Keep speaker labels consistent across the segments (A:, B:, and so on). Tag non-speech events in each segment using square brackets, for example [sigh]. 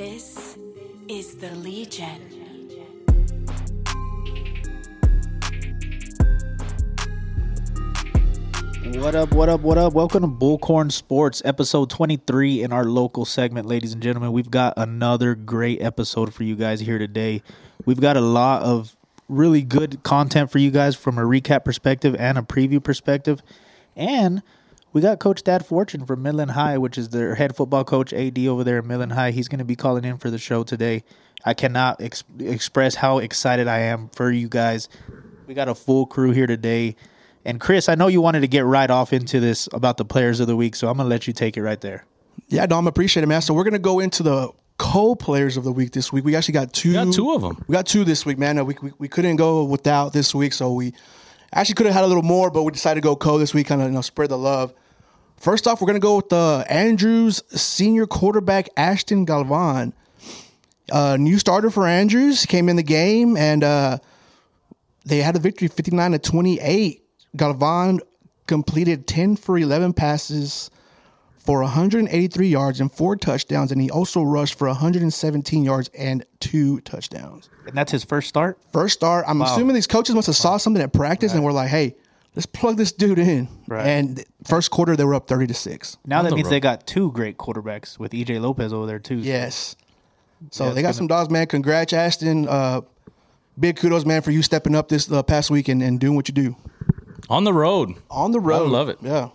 A: This is the Legion.
B: What up, what up, what up? Welcome to Bullcorn Sports, episode 23 in our local segment, ladies and gentlemen. We've got another great episode for you guys here today. We've got a lot of really good content for you guys from a recap perspective and a preview perspective. And we got Coach Thad Fortune from Midland High, which is their head football coach, AD, over there at Midland High. He's going to be calling in for the show today. I cannot ex- express how excited I am for you guys. We got a full crew here today. And Chris, I know you wanted to get right off into this about the players of the week, so I'm gonna let you take it right there.
C: Yeah, Dom, appreciate it, man. So we're gonna go into the co-players of the week this week. We actually got two.
D: got two of 'em.
C: We got two this week, man. No, we, we we couldn't go without this week, so we actually could have had a little more, but we decided to go co this week, kind of you know spread the love. First off, we're gonna go with the Andrews senior quarterback Ashton Galvan. Uh, new starter for Andrews came in the game and uh, they had a victory 59 to 28. Galvan completed 10 for 11 passes for 183 yards and four touchdowns, and he also rushed for 117 yards and two touchdowns.
B: And that's his first start.
C: First start, I'm assuming these coaches must have saw something at practice and were like, "Hey, let's plug this dude in."
B: Right.
C: And first quarter, they were up 30 to six.
B: Now that
D: the
B: means
D: road.
B: they got two great quarterbacks with EJ Lopez over there too.
C: Yes. So
B: Yeah,
C: they got
B: gonna-
C: some dogs, man. Congrats, Ashton. Uh, big kudos, man, for you stepping up this uh, past week and, and doing what you do
D: on the road.
C: on the road.
D: love it.
C: Yeah.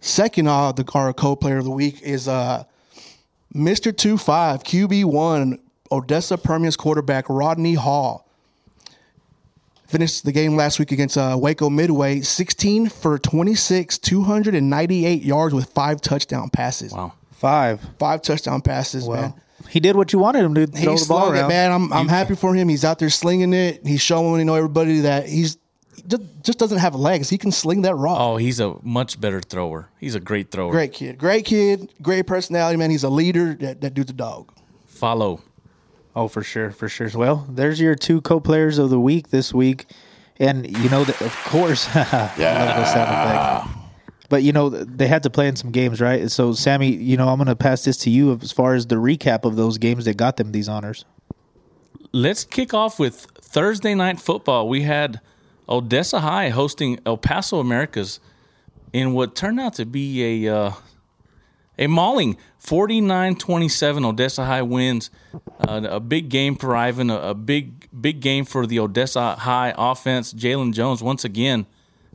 C: Second, uh, the our co-player of the week is uh, Mr. Two Five QB One Odessa Permian's quarterback Rodney Hall. Finished the game last week against uh, Waco Midway, 16 for 26, 298 yards with five touchdown passes.
D: Wow.
B: Five.
C: Five touchdown passes, man.
B: He did what you wanted him to
C: He
B: the ball
C: slung it, man. I'm I'm happy for him. He's out there slinging it. He's showing you know everybody that he's he just, just doesn't have legs. He can sling that rock.
D: Oh, he's a much better thrower. He's a great thrower.
C: Great kid. Great kid. Great personality, man. He's a leader. That, that dude's a dog.
D: Follow.
B: Oh, for sure, for sure. Well, there's your two co-players of the week this week, and you know, that, of course, [laughs] yeah. But you know, they had to play in some games, right? So, Sammy, you know, I'm going to pass this to you as far as the recap of those games that got them these honors.
D: Let's kick off with Thursday night football. We had Odessa High hosting El Paso Americas in what turned out to be a uh, a mauling. 49-27 Odessa High wins. Uh, a big game for Ivan, a, a big big game for the Odessa High offense. Jalen Jones once again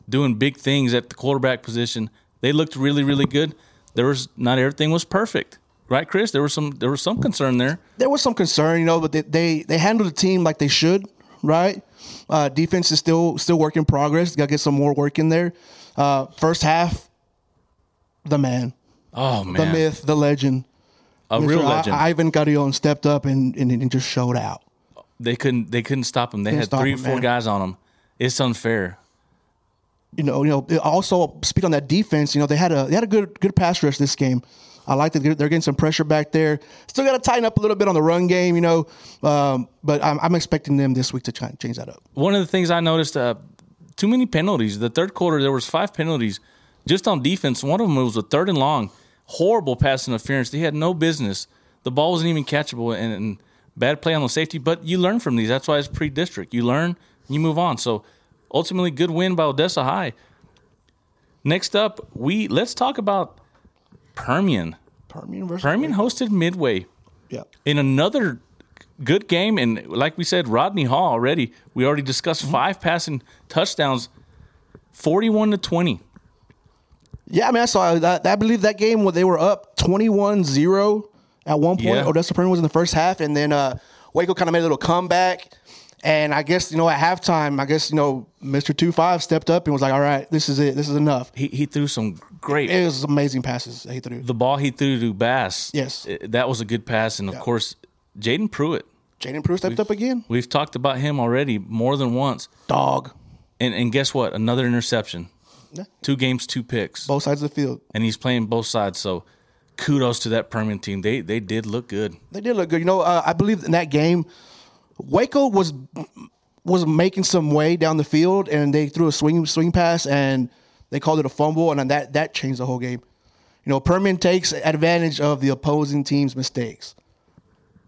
D: doing big things at the quarterback position. They looked really really good. There was not everything was perfect. Right, Chris? There was some there was some concern there.
C: There was some concern, you know, but they they, they handled the team like they should, right? Uh, defense is still still work in progress. Got to get some more work in there. Uh, first half, the man,
D: Oh man, the
C: myth, the legend,
D: a
C: Mr.
D: real
C: I-
D: legend.
C: Ivan Carrion stepped up and, and, and just showed out.
D: they couldn't they couldn't stop him. They
C: Couldn't
D: had
C: stop
D: three
C: him,
D: or four
C: man.
D: guys on him. It's unfair.
C: you know, you know. Also, speak on that defense. You know, they had a they had a good good pass rush this game. I like that they're getting some pressure back there. Still got to tighten up a little bit on the run game, you know. Um, but I'm, I'm expecting them this week to try and change that up.
D: One of the things I noticed, uh, too many penalties. The third quarter, there was five penalties just on defense. One of them was a third and long, horrible pass interference. They had no business. The ball wasn't even catchable, and, and bad play on the safety. But you learn from these. That's why it's pre-district. You learn, you move on. So ultimately, good win by Odessa High. Next up, we let's talk about Permian.
C: Permian versus
D: Permian hosted Midway.
C: Yeah.
D: in another good game, and like we said, Rodney Hall already. We already discussed
C: Mm-hmm.
D: five passing touchdowns, forty-one to twenty.
C: Yeah, I mean, I saw that. I believe that game where they were up 21-0 at one point.
D: Yeah.
C: Odessa Permian was in the first half, and then uh, Waco kind of made a little comeback. And I guess you know at halftime, I guess you know Mr. Two Five stepped up and was like, "All right, this is it. This is enough."
D: He he threw some great.
C: It was amazing passes that he threw.
D: the ball he threw to Bass.
C: Yes.
D: i- that was a good pass, and of course, Jaden Pruitt.
C: Jaden Pruitt stepped up again.
D: We've talked about him already more than once,
C: Dog,
D: and and guess what? Another interception.
C: Yeah.
D: Two games, two picks,
C: both sides of the field.
D: and he's playing both sides. So, kudos to that Permian team. They they did look good.
C: They did look good. You know, uh, I believe in that game, Waco was was making some way down the field, and they threw a swing swing pass, and they called it a fumble, and then that that changed the whole game. You know, Permian takes advantage of the opposing team's mistakes,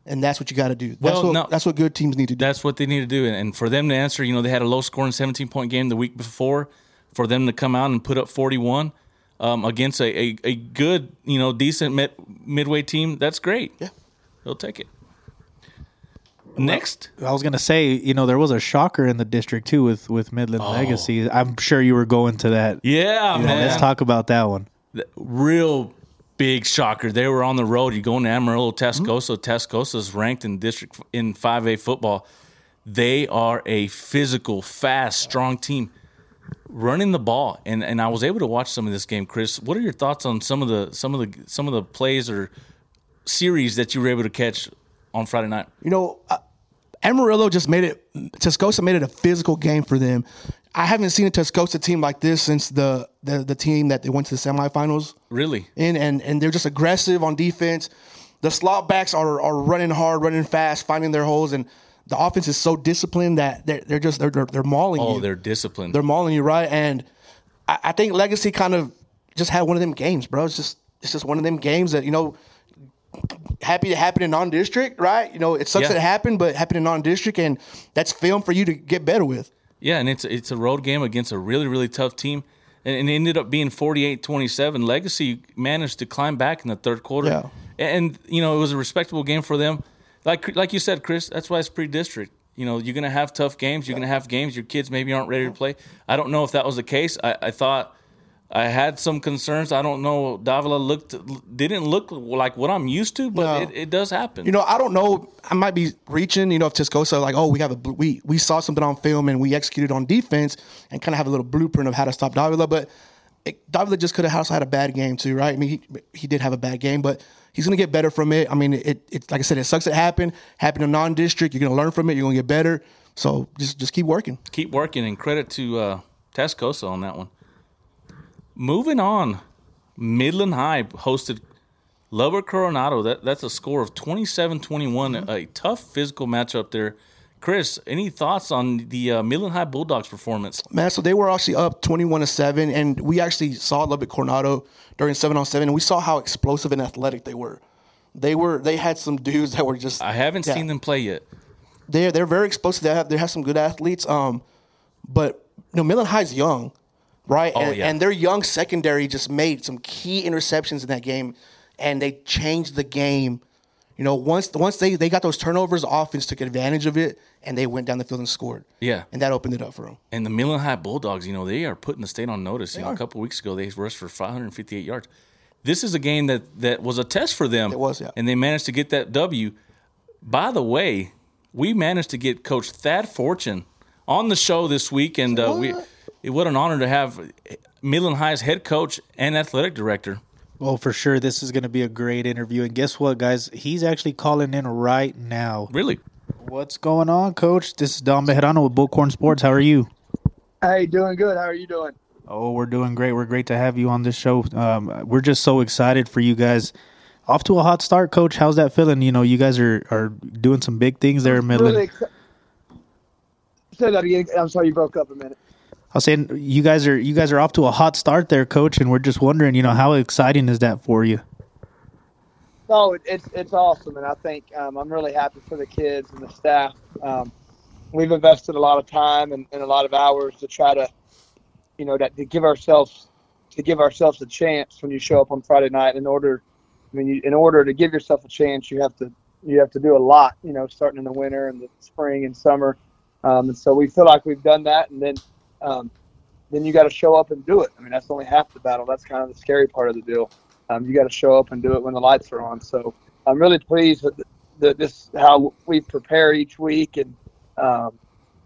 C: and that's what you got to do. That's
D: Well,
C: what
D: no-
C: that's what good teams need to do.
D: That's what they need to do. And, for them to answer, you know, they had a low scoring 17 point game the week before. For them to come out and put up 41 um, against a, a, a good, you know, decent mid, midway team, that's great.
C: Yeah.
D: They'll take it. Next.
B: I was gonna say, you know, there was a shocker in the district too with with Midland Legacy. I'm sure you were going to that.
D: Yeah,
B: You know,
D: man.
B: let's talk about that one.
D: real big shocker. They were on the road. You go into Amarillo, Tascosa. Tascosa's ranked in district in 5A football. They are a physical, fast, strong team running the ball. And and I was able to watch some of this game, Chris. What are your thoughts on some of the some of the some of the plays or series that you were able to catch on Friday night?
C: You know, uh, Amarillo just made it. Tascosa made it a physical game for them. I haven't seen a Tascosa team like this since the the, the team that they went to the semifinals
D: Really?
C: in, and and they're just aggressive on defense. The slot backs are are running hard, running fast, finding their holes, and the offense is so disciplined that they're, they're just they're, they're, they're mauling
D: Oh,
C: you.
D: Oh, they're disciplined.
C: they're mauling you right, and I, I think Legacy kind of just had one of them games, bro. It's just it's just one of them games that you know. Happy to happen in non-district, right? You know, it sucks
D: Yeah.
C: that it happened, but it happened in non-district, and that's film for you to get better with.
D: Yeah, and it's it's a road game against a really really tough team, and, it ended up being 48-27. Legacy managed to climb back in the third quarter,
C: Yeah.
D: and you know it was a respectable game for them. Like like you said, Chris, that's why it's pre-district. You know, you're gonna have tough games. You're gonna have games your kids maybe aren't ready to play. I don't know if that was the case. I, I thought I had some concerns. I don't know. Davila looked didn't look like what I'm used to, but
C: No.
D: it, it does happen.
C: You know, I don't know. I might be reaching. You know, if Tascosa like, oh, we have a we we saw something on film and we executed on defense and kind of have a little blueprint of how to stop Davila. But it, Davila just could have also had a bad game too, right? I mean, he he did have a bad game, but he's gonna get better from it. I mean, it it like I said, it sucks it happened. Happened in non-district. You're gonna learn from it. You're gonna get better. So just just keep working.
D: keep working and credit to uh, Tascosa on that one. Moving on, Midland High hosted Lubbock Coronado. That that's a score of 27-21, a tough physical matchup there. Chris, any thoughts on the uh, Midland High Bulldogs performance?
C: Man, so they were actually up 21 to 7, and we actually saw Lubbock Coronado during 7 on 7, and we saw how explosive and athletic they were. They were they had some dudes that were just
D: I haven't
C: Yeah.
D: seen them play yet.
C: they're they're very explosive. They have they have some good athletes. Um, but you know, Midland High's young, right? and,
D: Oh, yeah.
C: and their young secondary just made some key interceptions in that game, and they changed the game. You know, once once they they got those turnovers, the offense took advantage of it, and they went down the field and scored.
D: Yeah.
C: and that opened it up for them.
D: And the Midland High Bulldogs, you know, they are putting the state on notice. You know,
C: are.
D: a couple weeks ago, they rushed for 558 yards. This is a game that that was a test for them.
C: It was, yeah.
D: And they managed to get that W. By the way, we managed to get Coach Thad Fortune on the show this week, and uh, we it what an honor to have Midland High's head coach and athletic director.
B: Well, for sure, this is going to be a great interview. And guess what, guys? He's actually calling in right now.
D: Really,
B: What's going on, Coach? This is Don Bejarano with Bullcorn Sports. How are you?
E: Hey, doing good. How are you doing?
B: Oh, we're doing great. We're great to have you on this show. Um, we're just so excited for you guys. Off to a hot start, Coach. How's that feeling? You know, you guys are, are doing some big things there in Midland.
E: Really exci- Say that again. I'm sorry, you broke up a minute.
B: I was saying you guys are you guys are off to a hot start there, Coach, and we're just wondering, you know, how exciting is that for you?
E: No, it, it's it's awesome, and I think um, I'm really happy for the kids and the staff. Um, we've invested a lot of time and, and a lot of hours to try to, you know, that to give ourselves to give ourselves a chance when you show up on Friday night. In order, I mean, you, in order to give yourself a chance, you have to you have to do a lot. You know, starting in the winter and the spring and summer, um, and so we feel like we've done that, and then um, then you got to show up and do it. I mean, that's only half the battle. That's kind of the scary part of the deal. Um, you got to show up and do it when the lights are on. So I'm really pleased with the, the, this how we prepare each week and um,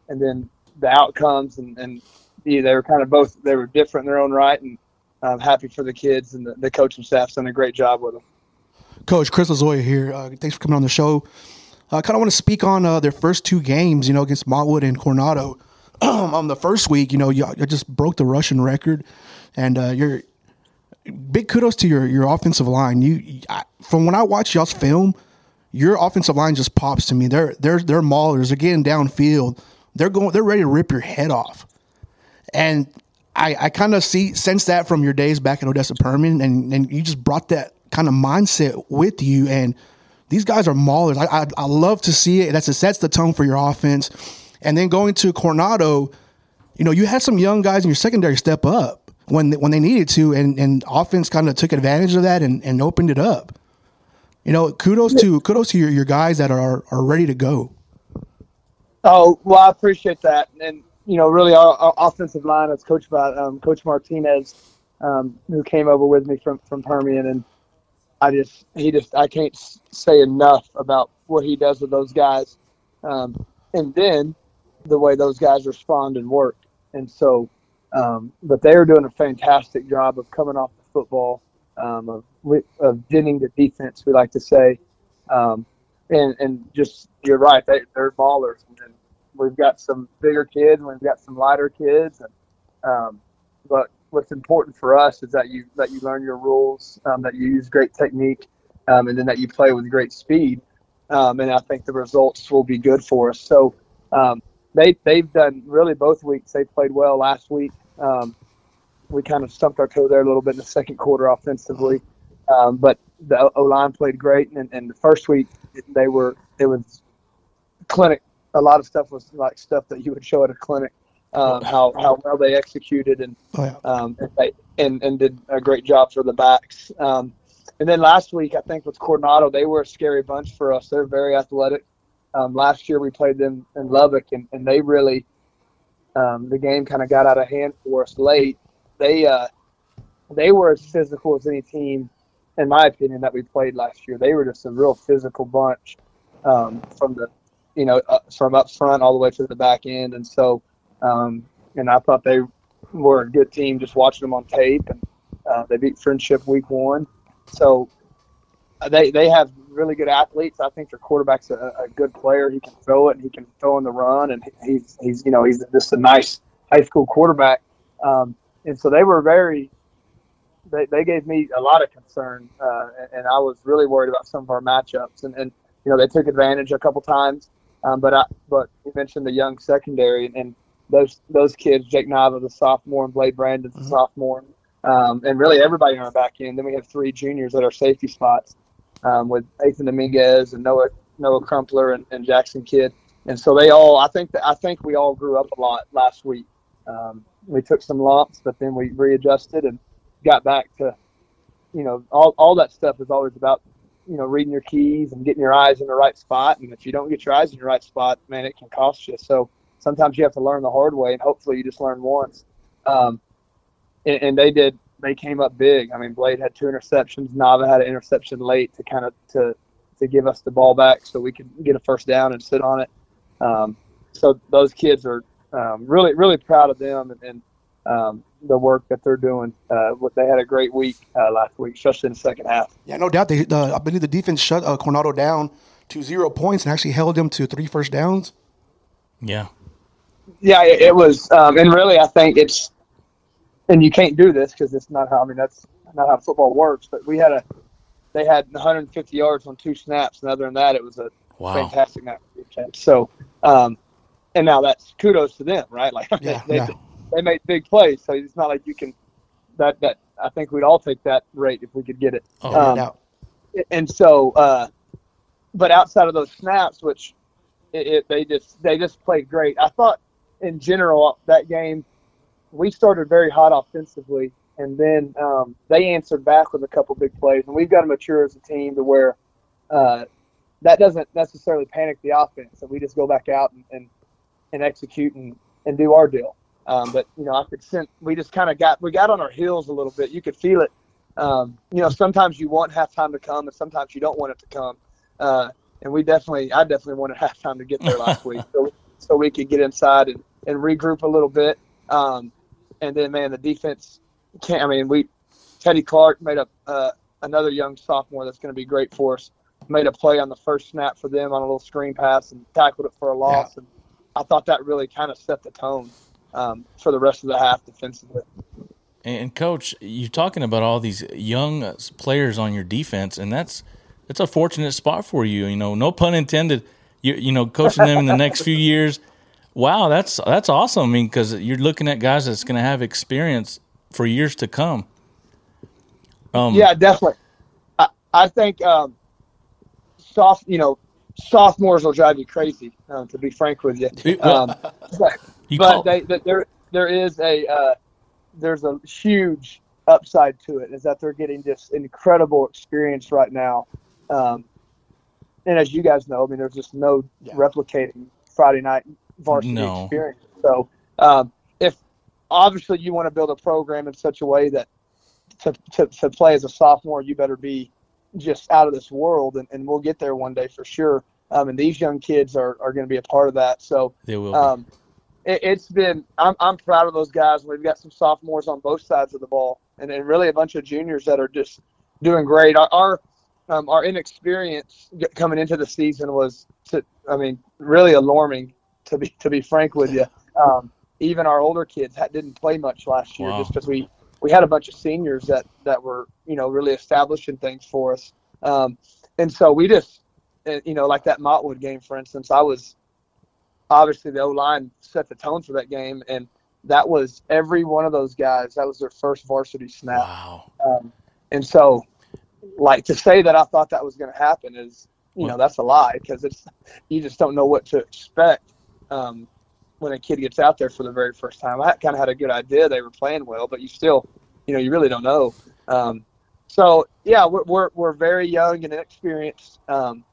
E: and then the outcomes and, and yeah, they were kind of both they were different in their own right and I'm happy for the kids and the, the coaching staff's done a great job with them.
C: Coach Chris Lazoya here. Uh, thanks for coming on the show. I kind of want to speak on uh, their first two games, you know, against Montwood and Coronado. [clears throat] on the first week, you know, you, just broke the rushing record, and uh, you're big kudos to your your offensive line. You, I, from when I watch y'all's film, your offensive line just pops to me. They're they're they're maulers. They're getting downfield. They're going. They're ready to rip your head off. And I, I kind of see sense that from your days back in Odessa Permian, and and you just brought that kind of mindset with you. And these guys are maulers. I I, I love to see it. That's it sets the tone for your offense. And then going to Coronado, you know, you had some young guys in your secondary step up when when they needed to, and and offense kind of took advantage of that and, and opened it up. You know, kudos to kudos to your, your guys that are are ready to go.
E: Oh well, I appreciate that, and you know, really our, our offensive line is coached by um, Coach Martinez, um, who came over with me from from Permian, and I just he just I can't say enough about what he does with those guys, um, and then the way those guys respond and work, and so, um, but they are doing a fantastic job of coming off the football, um, of of dinning the defense. We like to say, um, and and just you're right, they they're ballers, and we've got some bigger kids, we've got some lighter kids, and um, but what's important for us is that you that you learn your rules, um, that you use great technique, um, and then that you play with great speed. And I think the results will be good for us. So um, they they've done really both weeks. They played well last week. Um, we kind of stumped our toe there a little bit in the second quarter offensively, um, but the O line played great. And, and the first week they were it was clinic. A lot of stuff was like stuff that you would show at a clinic um, how how well they executed and
C: Oh, yeah.
E: um, and, they, and and did a great job for the backs. Um, and then last week, I think with Coronado, they were a scary bunch for us. They're very athletic. Um, last year we played them in Lubbock, and, and they really um, the game kind of got out of hand for us late. They uh, they were as physical as any team, in my opinion, that we played last year. They were just a real physical bunch um, from the you know uh, from up front all the way to the back end, and so um, and I thought they were a good team just watching them on tape, and uh, they beat Friendship week one. So they they have really good athletes. I think their quarterback's a, a good player. He can throw it, and he can throw in the run, and he's he's you know he's just a nice high school quarterback. Um, and so they were very. They, they gave me a lot of concern, uh, and, I was really worried about some of our matchups. And, and you know they took advantage a couple times, um, but I but you mentioned the young secondary, and those those kids, Jake Nava, the sophomore, and Blade Brandon, the sophomore, um, and really everybody on our back end. Then we have three juniors at our safety spots um, with Ethan Dominguez and Noah Noah Crumpler and, and Jackson Kidd, and so they all. I think that I think we all grew up a lot last week. Um, we took some lumps, but then we readjusted and got back to, you know, all all that stuff is always about, you know, reading your keys and getting your eyes in the right spot. And if you don't get your eyes in the right spot, man, it can cost you. So sometimes you have to learn the hard way, and hopefully you just learn once. Um, and, and they did. They came up big. I mean, Blade had two interceptions. Nava had an interception late to kind of to to give us the ball back so we could get a first down and sit on it. Um, so those kids are um, really really proud of them and, and um, the work that they're doing. Uh, what they had a great week uh, last week, especially in the second half.
C: Yeah, no doubt. They, uh, I believe the defense shut uh, Coronado down to zero points and actually held them to three first downs.
D: Yeah.
E: Yeah, it, it was, um, and really, I think it's, and you can't do this because it's not how. I mean, that's not how football works. But we had a, they had 150 yards on two snaps, and other than that, it was a
D: Wow.
E: fantastic night. So, um, and now that's kudos to them, right? [laughs] Like
C: Yeah,
E: they,
C: yeah.
E: they made big plays, so it's not like you can. That that I think we'd all take that rate if we could get it.
D: Oh,
C: No
E: Um,
C: doubt.
E: and so, uh, but outside of those snaps, which it, it, they just they just played great. I thought in general that game we started very hot offensively, and then um, they answered back with a couple big plays, and we've got to mature as a team to where uh, that doesn't necessarily panic the offense, and we just go back out and and, and execute and, and do our deal. Um, but you know, I could sense we just kind of got we got on our heels a little bit. You could feel it. Um, you know, sometimes you want halftime to come, and sometimes you don't want it to come. Uh, and we definitely, I definitely wanted [laughs] halftime to get there last week, so, so we could get inside and, and regroup a little bit. Um, and then, man, the defense can't. I mean, we Teddy Clark made a uh, another young sophomore that's going to be great for us. Made a play on the first snap for them on a little screen pass and tackled it for a loss. And I thought that really kind of set the tone um, for the rest of the half defensively.
D: And coach, you're talking about all these young players on your defense, and that's that's a fortunate spot for you. You know, no pun intended. You you know, coaching them in the next few years. Wow, that's that's awesome. I mean, because you're looking at guys that's going to have experience for years to come. Um,
E: Yeah, definitely. I, I think um, soft, you know, sophomores will drive you crazy. Um, to be frank with you, um, but,
D: You
E: but
D: call-
E: they, that there there is a uh, there's a huge upside to it is that they're getting just incredible experience right now. Um, and as you guys know, I mean, there's just no
C: Yeah.
E: replicating Friday night varsity
D: No.
E: experience. So um, if obviously you want to build a program in such a way that to, to, to play as a sophomore, you better be just out of this world, and, and we'll get there one day for sure. Um, and these young kids are, are going to be a part of that. So
D: they will.
E: um, it, it's been I'm, I'm proud of those guys. We've got some sophomores on both sides of the ball, and, and really a bunch of juniors that are just doing great. Our our, um, our inexperience coming into the season was, to, I mean, really alarming. To be to be frank with you, um, even our older kids didn't play much last year
D: Wow.
E: just because we we had a bunch of seniors that that were you know really establishing things for us, um, and so we just uh, you know like that Montwood game for instance, I was obviously the O line set the tone for that game, and that was every one of those guys. That was their first varsity snap,
D: wow.
E: um, and so like to say that I thought that was going to happen is you know that's a lie because it's you just don't know what to expect um, when a kid gets out there for the very first time. I kind of had a good idea they were playing well, but you still you know you really don't know. Um, so yeah, we're, we're we're very young and inexperienced. Um,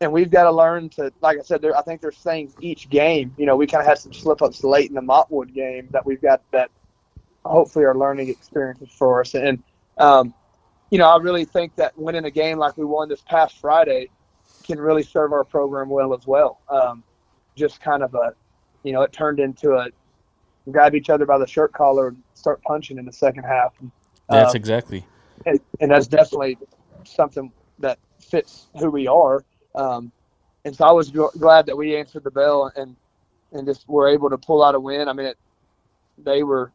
E: and we've got to learn to, like I said, there, I think there's things each game. You know, we kind of had some slip ups late in the Montwood game that we've got that hopefully are learning experiences for us. And, um, you know, I really think that winning a game like we won this past Friday can really serve our program well as well. Um, just kind of a, you know, it turned into a grab each other by the shirt collar and start punching in the second half.
D: That's
E: um,
D: exactly.
E: and, and that's definitely something that fits who we are. Um, and so I was glad that we answered the bell and and just were able to pull out a win. I mean, it, they were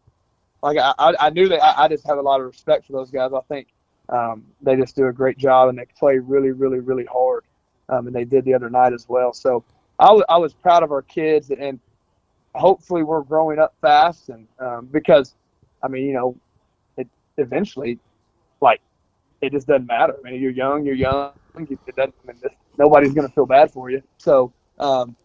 E: like I, I I knew that I, I just have a lot of respect for those guys. I think um, they just do a great job and they play really, really, really hard. Um, and they did the other night as well. So I was I was proud of our kids and hopefully we're growing up fast and um, because I mean you know it eventually like it just doesn't matter. I mean, you're young, you're young. It doesn't, I mean, this, nobody's going to feel bad for you. So um,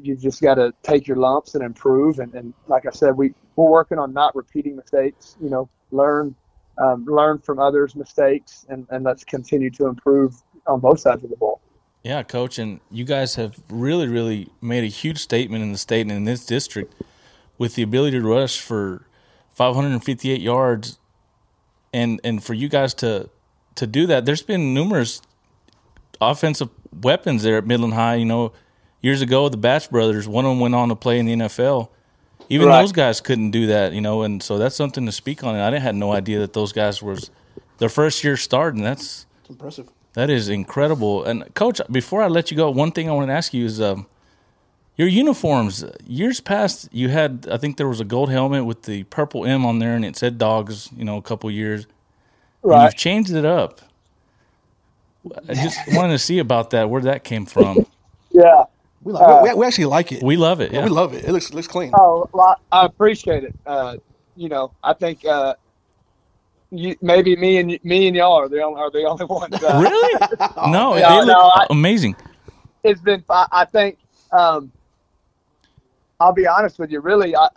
E: you just got to take your lumps and improve. And, and like I said, we we're working on not repeating mistakes. You know, learn um, learn from others' mistakes, and, and let's continue to improve on both sides of the ball.
D: Yeah, coach, and you guys have really, really made a huge statement in the state and in this district with the ability to rush for 558 yards, and and for you guys to to do that. There's been numerous offensive weapons there at Midland High. You know, years ago the Batch brothers, one of them went on to play in the NFL. Even
E: Right.
D: those guys couldn't do that, you know, and so that's something to speak on. And I didn't had no idea that those guys was their first year starting. That's
C: It's impressive.
D: That is incredible. And coach, before I let you go, one thing I want to ask you is um, your uniforms. Years past, you had I think there was a gold helmet with the purple M on there, and it said dogs. You know, a couple years. And you've changed it up. I just wanted to see about that, where that came from. [laughs]
E: Yeah.
C: We, like, we, we actually like it.
D: We love it.
C: Yeah,
D: Yeah.
C: we love it. It looks looks clean.
E: Oh, well, I appreciate it. Uh, you know, I think uh, you, maybe me and me and y'all are the only are the only ones. Uh, [laughs]
D: really? [laughs] No,
E: No,
D: they look
E: no, I-
D: amazing.
E: it's been. I, I think. Um, I'll be honest with you. Really, I,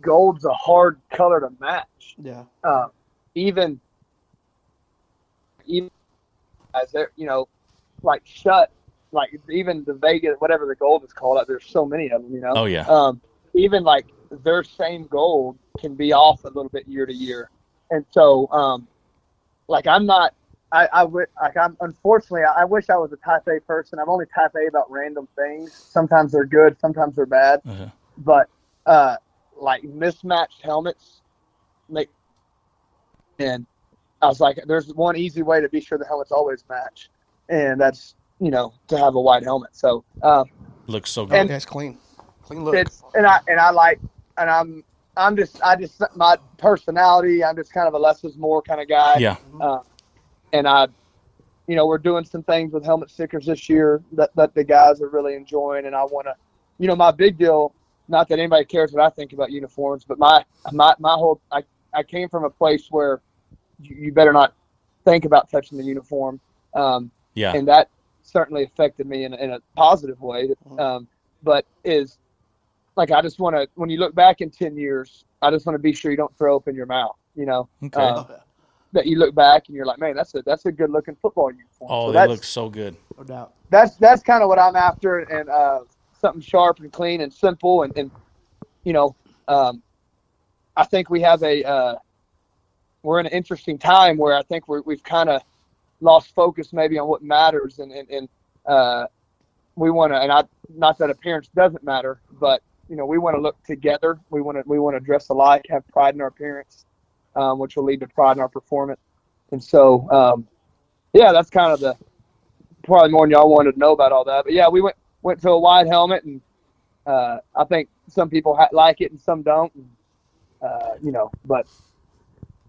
E: gold's a hard color to match.
C: Yeah.
E: Uh, even, even as there, you know, like shut, like even the Vegas, whatever the gold is called. There's so many of them. You know.
D: Oh yeah.
E: um, even like their same gold can be off a little bit year to year, and so um, like I'm not. I, I wi- like I'm unfortunately I, I wish I was a type A person. I'm only type A about random things. Sometimes they're good, sometimes they're bad.
D: Uh-huh.
E: But uh, like mismatched helmets make and I was like, there's one easy way to be sure the helmets always match, and that's you know to have a white helmet. So um,
D: Looks so good.
E: And-
C: Yeah, it's clean. Clean look.
E: it's and I and I like and I'm I'm just I just my personality I'm just kind of a less is more kind of guy.
D: yeah.
E: Uh, and I, you know, we're doing some things with helmet stickers this year that that the guys are really enjoying, and I want to, you know, my big deal not that anybody cares what I think about uniforms, but my my my whole I I came from a place where you, you better not think about touching the uniform, um,
D: Yeah.
E: and that certainly affected me in, a- in a positive way. Um, but is like I just want to when you look back in ten years, I just want to be sure you don't throw up in your mouth. You know,
D: Okay.
E: um, that you look back and you're like, man, that's a that's a good looking football uniform.
D: oh,
E: So
D: they
E: that's,
D: look so good.
C: No doubt.
E: that's that's kind of what I'm after, and uh, something sharp and clean and simple, and, and you know, um, I think we have a uh, we're in an interesting time where I think we're, we've kind of lost focus maybe on what matters, and and, and uh, we want to, and I not that appearance doesn't matter, but you know, we want to look together. We want to we want to dress alike, have pride in our appearance, um, which will lead to pride in our performance, and so um, yeah, that's kind of the probably more than y'all wanted to know about all that. But yeah, we went went to a wide helmet, and uh, I think some people ha- like it and some don't. And, uh, you know, but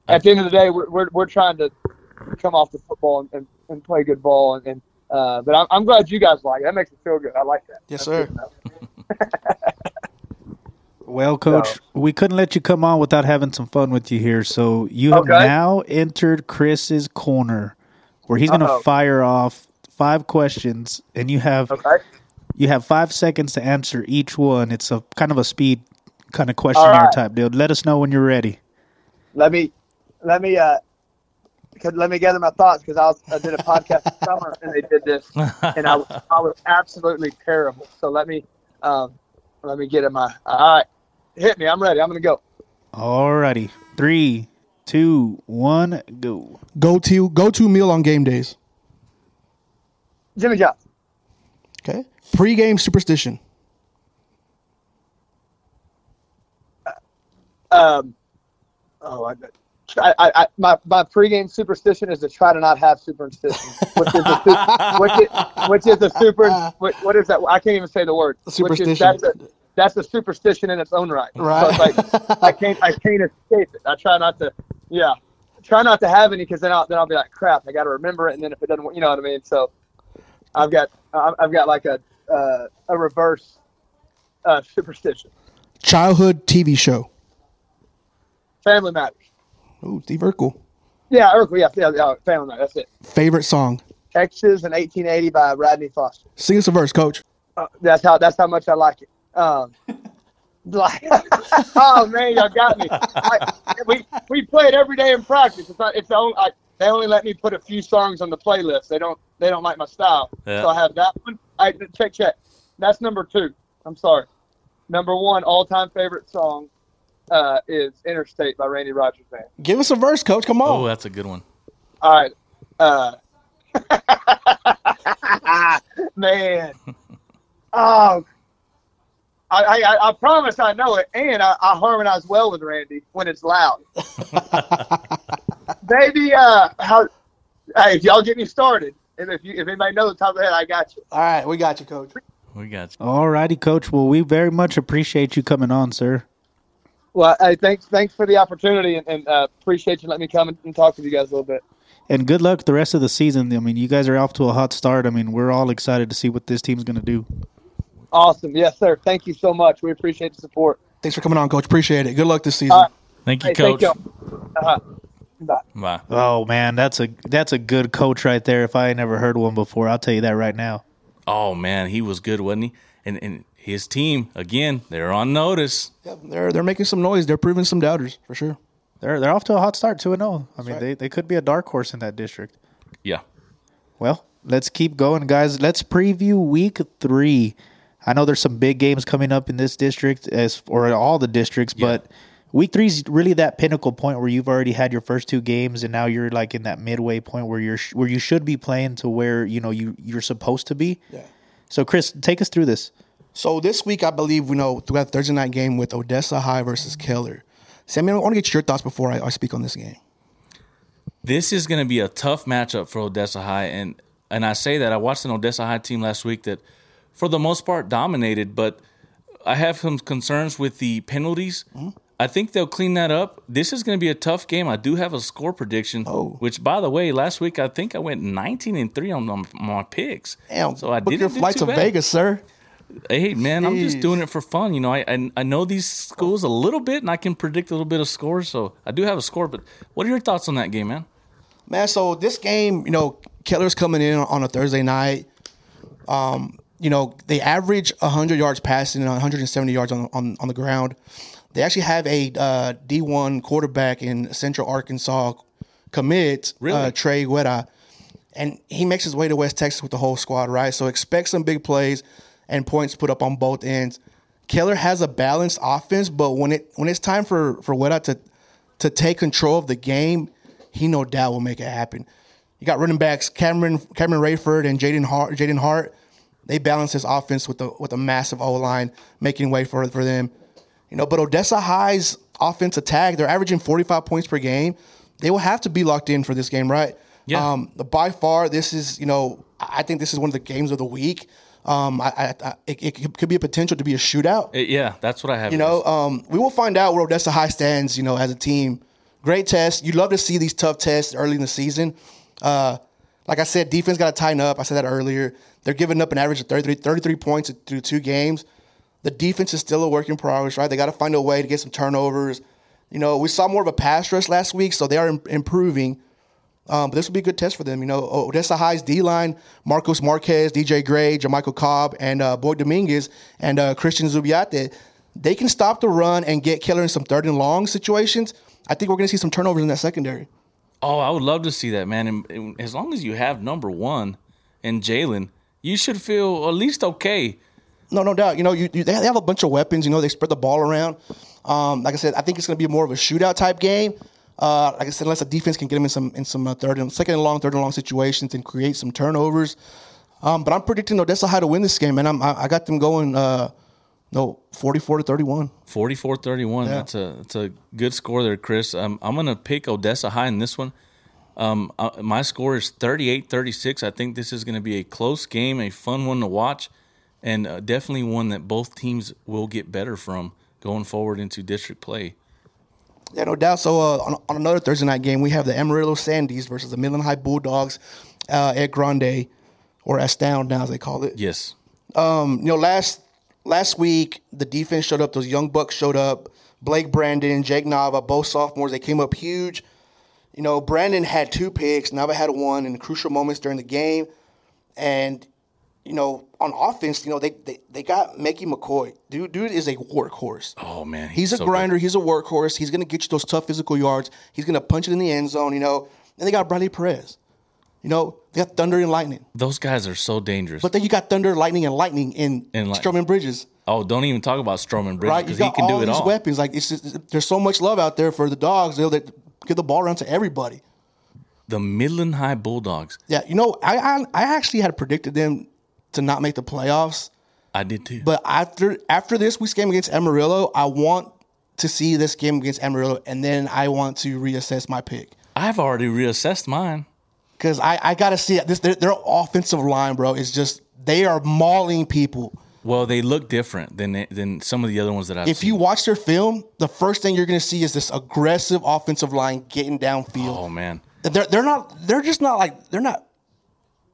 E: at the end of the day, we're we're, we're trying to come off the football and, and, and play good ball. And, and uh, but I'm, I'm glad you guys like it. That makes me feel good. I like that.
C: Yes,
E: That's
C: sir. [laughs]
B: Well, coach, we couldn't let you come on without having some fun with you here. So you have
E: Okay.
B: now entered Chris's corner, where he's going to fire off five questions, and you have
E: Okay.
B: you have five seconds to answer each one. It's a kind of a speed kind of questionnaire
E: right.
B: type deal. Let us know when you're ready.
E: Let me let me uh. Let me gather my thoughts because I, I did a podcast this summer and they did this and I, was- I was absolutely terrible. So let me um, let me get in my all right. Hit me. I'm ready. I'm gonna go.
B: Alrighty, three, two, one, go.
C: Go to go to meal on game days.
E: Jimmy John's.
C: Okay. Pre-game superstition.
E: Um, oh, I, I, I, my my pregame superstition is to try to not have superstition, which is a, [laughs] which is, which is a super. What, what is that? I can't even say the word. Which is,
C: Superstition.
E: that's, a, that's a superstition in its own right.
C: Right.
E: So it's like I can't I can't escape it. I try not to. Yeah. Try not to have any because then I'll then I'll be like crap. I got to remember it, and then if it doesn't, work, you know what I mean. So I've got I've I've got like a uh, a reverse uh, superstition.
C: Childhood TV show.
E: Family matters.
C: Ooh, Steve Urkel.
E: Yeah, Urkel. Yeah, yeah, yeah. Family matters. That's it.
C: Favorite song.
E: Texas in 1880 by Radney Foster.
C: Sing us a verse, coach.
E: Uh, that's how that's how much I like it. Um, [laughs] like, [laughs] oh man, y'all got me. I, we we play it every day in practice. It's not. It's the only. I, they only let me put a few songs on the playlist. They don't. They don't like my style.
D: Yeah.
E: So I have that one. I check check. That's number two. I'm sorry. Number one all time favorite song uh, is Interstate by Randy Rogers Band.
C: Give us a verse, coach. Come on.
D: Oh, that's a good one.
E: All right. Uh, [laughs] man. Oh. I, I, I promise I know it, and I, I harmonize well with Randy when it's loud. [laughs] Baby, uh, how? Hey, if y'all get me started, and if you if anybody knows the top of the head, I got you.
C: All right, we got you, coach.
D: We got you.
B: Alrighty, coach. Well, we very much appreciate you coming on, sir.
E: Well, hey, thanks thanks for the opportunity, and, and uh, appreciate you letting me come and, and talk with you guys a little bit.
B: And good luck the rest of the season. I mean, you guys are off to a hot start. I mean, we're all excited to see what this team's going to do.
E: Awesome, yes, sir. Thank you so much. We appreciate the support.
C: Thanks for coming on, coach. Appreciate it. Good luck this season.
E: All right.
D: Thank you,
E: Hey,
D: coach.
E: thank you. Uh-huh. Bye.
D: Bye.
B: Oh man, that's a that's a good coach right there. If I ain't never heard one before, I'll tell you that right now.
D: Oh man, he was good, wasn't he? And and his team again, they're on notice.
C: Yeah, they're they're making some noise. They're proving some doubters for sure.
B: They're they're off to a hot start, two and zero. I mean,
C: right.
B: they they could be a dark horse in that district.
D: Yeah.
B: Well, let's keep going, guys. Let's preview week three. I know there's some big games coming up in this district, as or all the districts, but week three is really that pinnacle point where you've already had your first two games, and now you're like in that midway point where you're where you should be playing to where you know you you're supposed to be.
C: Yeah.
B: So, Chris, take us through this.
C: So this week, I believe we know we got a Thursday night game with Odessa High versus Keller. Sammy, I want to get your thoughts before I, I speak on this game.
D: This is going to be a tough matchup for Odessa High, and and I say that I watched an Odessa High team last week that, for the most part, dominated. But I have some concerns with the penalties. I think they'll clean that up. This is going to be a tough game. I do have a score prediction.
C: Oh.
D: which by the way, last week I think I went nineteen and three on, on my picks.
C: Damn,
D: so I didn't
C: your flight to
D: bad.
C: Vegas, sir.
D: Hey man, I'm just doing it for fun. You know, I, I I know these schools a little bit, and I can predict a little bit of scores. So I do have a score. But what are your thoughts on that game, man?
C: Man, so this game, you know, Keller's coming in on a Thursday night. Um, you know, they average 100 yards passing and 170 yards on, on, on the ground. They actually have a uh, D1 quarterback in Central Arkansas commit,
D: Really?
C: uh, Trey Guetta, and he makes his way to West Texas with the whole squad, right? So expect some big plays and points put up on both ends. Keller has a balanced offense, but when it when it's time for for Guetta to to take control of the game, he no doubt will make it happen. You got running backs Cameron Cameron Rayford and Jaden Hart. Jaden Hart, they balance his offense with the with a massive O line, making way for for them. You know, but Odessa High's offense attack, they're averaging 45 points per game. They will have to be locked in for this game, right?
D: Yeah.
C: Um, by far, this is, you know, I think this is one of the games of the week. Um, I, I, I it, it could be a potential to be a shootout.
D: Uh, yeah, that's what I have.
C: You know, um, we will find out where Odessa High stands, you know, as a team. Great test. You'd love to see these tough tests early in the season. Uh, like I said, defense got to tighten up. I said that earlier. They're giving up an average of 33, 33 points through two games. The defense is still a work in progress, right? They got to find a way to get some turnovers. You know, we saw more of a pass rush last week, so they are im- improving. Um, but this will be a good test for them. You know, Odessa High's D line, Marcos Marquez, DJ Gray, Jamichael Cobb, and uh, Boyd Dominguez and uh, Christian Zubiate, they can stop the run and get Keller in some third and long situations. I think we're going to see some turnovers in that secondary.
D: Oh, I would love to see that, man. And, and as long as you have number one and Jalen, you should feel at least okay.
C: No, no doubt. You know, you, you they have a bunch of weapons. You know, they spread the ball around. Um, like I said, I think it's going to be more of a shootout type game. Uh, like I said, unless the defense can get them in some in some uh, third and second and long, third and long situations and create some turnovers. Um, but I'm predicting Odessa how to win this game, and I'm I, I got them going. Uh, no, 44 to 31.
D: 44-31. That's a that's a good score there, Chris. Um, I'm gonna pick Odessa High in this one. Um, uh, my score is 38-36. I think this is going to be a close game, a fun one to watch, and uh, definitely one that both teams will get better from going forward into district play.
C: Yeah, no doubt. So uh, on, on another Thursday night game, we have the Amarillo Sandies versus the Midland High Bulldogs uh, at Grande, or Astound now as they call it.
D: Yes.
C: Um, you know, last last week the defense showed up. Those young bucks showed up. Blake Brandon, Jake Nava, both sophomores. They came up huge. You know, Brandon had two picks. Nava had one in crucial moments during the game. And you know, on offense, you know, they they, they got Mickey McCoy. Dude, dude is a workhorse.
D: Oh man,
C: He's a
D: so good.
C: grinder. He's a workhorse. He's going to get you those tough physical yards. He's going to punch it in the end zone, you know. And they got Bradley Perez. You know, they got Thunder and Lightning.
D: Those guys are so dangerous.
C: But then you got Thunder, Lightning, and Lightning in
D: And
C: Strowman Bridges.
D: oh, don't even talk about Stroman Bridges
C: Right?
D: Because he can do it all.
C: weapons. Like, it's just, there's so much love out there for the dogs. Know, that give the ball around to everybody.
D: The Midland High Bulldogs.
C: Yeah, you know, I, I I actually had predicted them to not make the playoffs.
D: I did too.
C: But after after this week's game against Amarillo, I want to see this game against Amarillo, and then I want to reassess my pick.
D: I've already reassessed mine.
C: Because I, I got to see. This their, their offensive line, bro, is just they are mauling people.
D: Well, they look different than than some of the other ones that I've
C: If
D: seen.
C: you watch their film, the first thing you're going to see is this aggressive offensive line getting downfield.
D: oh man,
C: They're they're not they're just not like they're not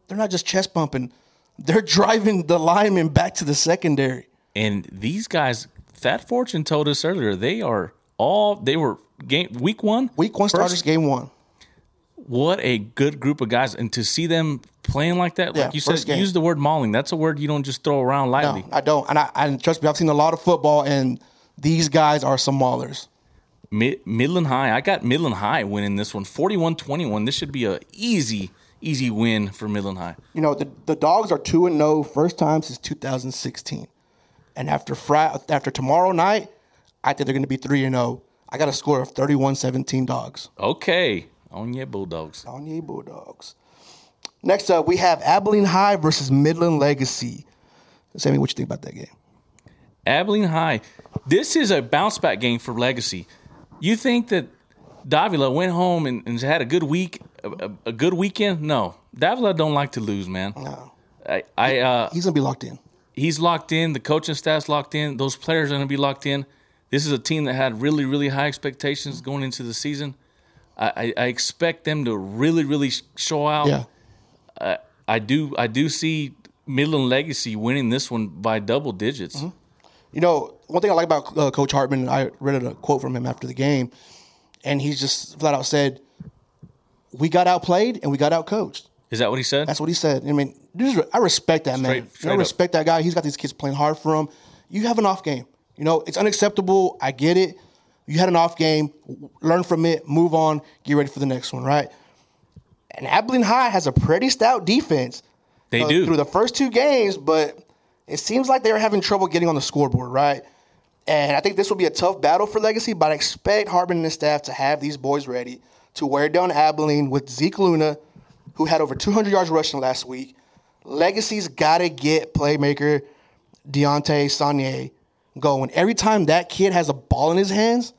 C: they're not just chest bumping. They're driving the linemen back to the secondary.
D: and these guys, Thad Fortune told us earlier, they are all they were game week one.
C: Week one
D: first-
C: starters, game one.
D: What a good group of guys, and to see them playing like that,
C: Yeah,
D: like you said,
C: game.
D: use the word mauling. That's a word you don't just throw around lightly.
C: No, I don't. And I and trust me, I've seen a lot of football, and these guys are some maulers.
D: Mid- Midland High, I got Midland High winning this one, 41-21. This should be a easy, easy win for Midland High.
C: You know, the, the dogs are 2 and 0 first time since 2016. And after Friday, after tomorrow night, I think they're going to be 3 and 0. I got a score of 31-17 dogs.
D: Okay, on your Bulldogs.
C: On ye Bulldogs. Next up, we have Abilene High versus Midland Legacy. Sammy, what you think about that game?
D: Abilene High. This is a bounce back game for Legacy. You think that Davila went home and, and had a good week, a, a, a good weekend? No, Davila don't like to lose, man.
C: No.
D: I, I uh,
C: He's going to be locked in.
D: he's locked in. The coaching staff's locked in. Those players are going to be locked in. This is a team that had really, really high expectations going into the season. I, I, I expect them to really, really show out.
C: Yeah.
D: I do, I do see Midland Legacy winning this one by double digits.
C: Mm-hmm. You know, one thing I like about uh, Coach Hartman, I read a quote from him after the game, and he just flat out said, "We got outplayed and we got outcoached."
D: Is that what he said?
C: That's what he said. I mean, I respect that man.
D: Straight-
C: know,
D: straight
C: I
D: up.
C: respect that guy. He's got these kids playing hard for him. You have an off game. You know, it's unacceptable. I get it. You had an off game. Learn from it. Move on. Get ready for the next one. Right. And Abilene High has a pretty stout defense.
D: they
C: uh,
D: do.
C: through the first two games, but it seems like they're having trouble getting on the scoreboard, right? And I think this will be a tough battle for Legacy, but I expect Harbin and his staff to have these boys ready to wear down Abilene with Zeke Luna, who had over 200 yards rushing last week. Legacy's got to get playmaker Deontay Going. Every time that kid has a ball in his hands,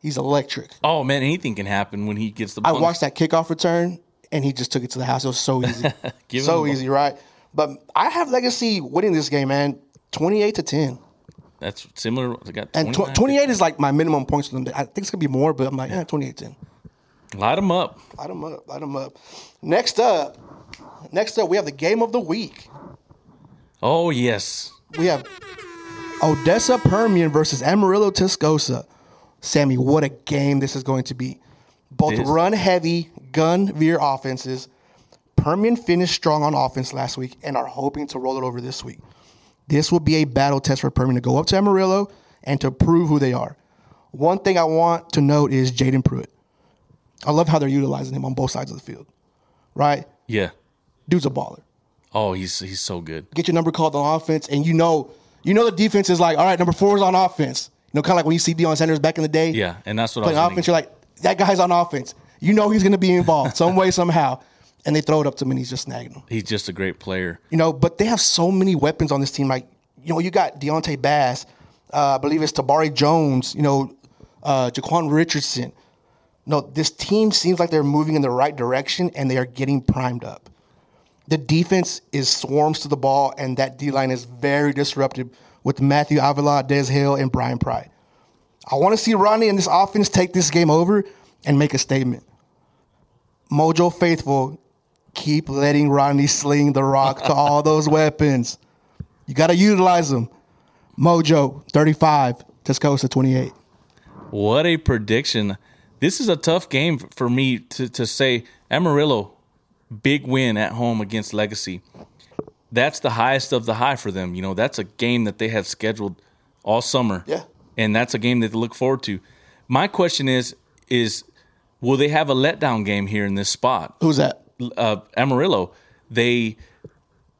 C: he's electric.
D: oh man, anything can happen when he gets the ball.
C: I watched that kickoff return, and he just took it to the house. It was so easy, [laughs] so easy, right? But I have Legacy winning this game, man, twenty-eight to ten.
D: That's similar. They got
C: And tw- twenty-eight is like my minimum points for them. I think it's gonna be more, but I'm like, eh, yeah, 28-10.
D: Light them up.
C: Light them up, light them up. Next up, next up, we have the game of the week.
D: Oh yes.
C: We have Odessa Permian versus Amarillo Tascosa. Sammy, what a game this is going to be. Both
D: This-
C: run heavy, gun veer offenses. Permian finished strong on offense last week and are hoping to roll it over this week. This will be a battle test for Permian to go up to Amarillo and to prove who they are. One thing I want to note is Jaden Pruitt. I love how they're utilizing him on both sides of the field. Right?
D: Yeah.
C: Dude's a baller.
D: Oh, he's he's so good.
C: get your number called on offense, and you know, you know the defense is like, all right, number four is on offense. You know, kind of like when you see Deion Sanders back in the day.
D: Yeah, and that's what
C: playing
D: I was
C: offense,
D: thinking.
C: you're like, that guy's on offense. You know he's going to be involved some way, somehow, and they throw it up to him, and he's just snagging them.
D: He's just a great player.
C: You know, but they have so many weapons on this team. Like, you know, you got Deontay Bass, uh, I believe it's Tabari Jones. You know, uh, Jaquan Richardson. No, this team seems like they're moving in the right direction, and they are getting primed up. The defense is swarms to the ball, and that D line is very disruptive with Matthew Avila, Des Hill, and Brian Pride. I want to see Ronnie and this offense take this game over and make a statement. Mojo Faithful, keep letting Ronnie sling the rock to all [laughs] those weapons. You got to utilize them. Mojo, 35, Tascosa, 28.
D: What a prediction. This is a tough game for me to, to say Amarillo, big win at home against Legacy. That's the highest of the high for them. You know, that's a game that they have scheduled all summer.
C: Yeah.
D: And that's a game that they look forward to. My question is is will they have a letdown game here in this spot?
C: Who's that?
D: uh, Amarillo, they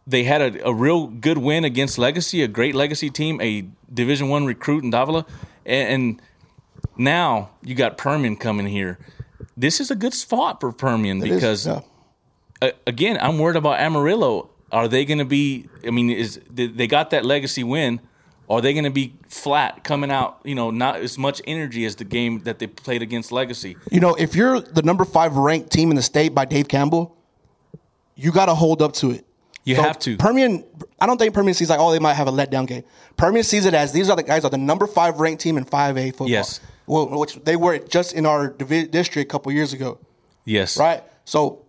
D: they had a, a real good win against Legacy, a great Legacy team, a Division One recruit in Davila, and, and now you got Permian coming here. This is a good spot for Permian
C: It is,
D: because
C: yeah.
D: Again, I'm worried about Amarillo. Are they going to be? I mean, is they got that Legacy win? Are they going to be flat coming out? You know, not as much energy as the game that they played against Legacy.
C: You know, if you're the number five ranked team in the state by Dave Campbell, you got to hold up to it.
D: You
C: So
D: have to.
C: Permian, I don't think Permian sees like, oh, they might have a letdown game. Permian sees it as these are the guys are the number five ranked team in 5A football.
D: Yes.
C: Well, which they were just in our district a couple years ago,
D: Yes,
C: right? So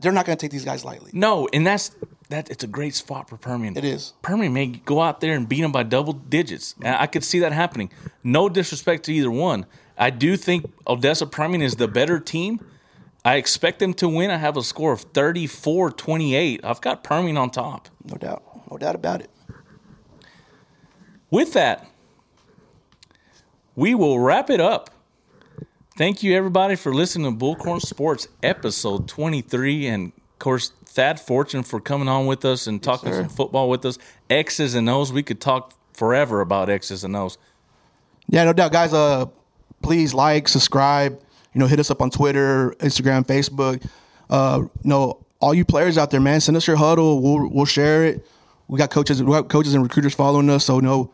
C: they're not going to take these guys lightly.
D: No, and that's that. It's a great spot for Permian.
C: It is.
D: Permian may go out there and beat them by double digits, I could see that happening. No disrespect to either one. I do think Odessa Permian is the better team. I expect them to win. I have a score of 34-28. I've got Permian on top.
C: No doubt. No doubt about it.
D: With that, we will wrap it up. Thank you, everybody, for listening to Bullcorn Sports episode 23. And, of course, Thad Fortune for coming on with us and talking
C: sir.
D: some football with us. X's and O's. We could talk forever about X's and O's.
C: Yeah, no doubt, guys. Uh, please like, subscribe. You know, hit us up on Twitter, Instagram, Facebook. Uh, you know, all you players out there, man, send us your Hudl. We'll we'll share it. We got coaches, we got coaches and recruiters following us. So, you know,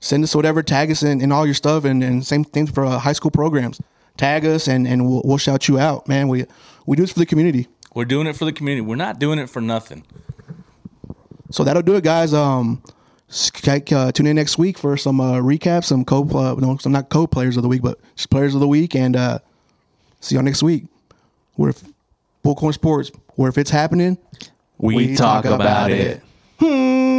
C: send us whatever, tag us in, in all your stuff, and, and same thing for uh, high school programs. Tag us, and and we'll, we'll shout you out, man. We we do this for the community.
D: We're doing it for the community. We're not doing it for nothing.
C: So that'll do it, guys. Um, s- check, uh, tune in next week for some uh, recaps, some co uh, no, some not co players of the week, but just players of the week, and uh, see y'all next week. Where if Bullcorn Sports, where if it's happening,
B: We talk about it.
C: Hmm.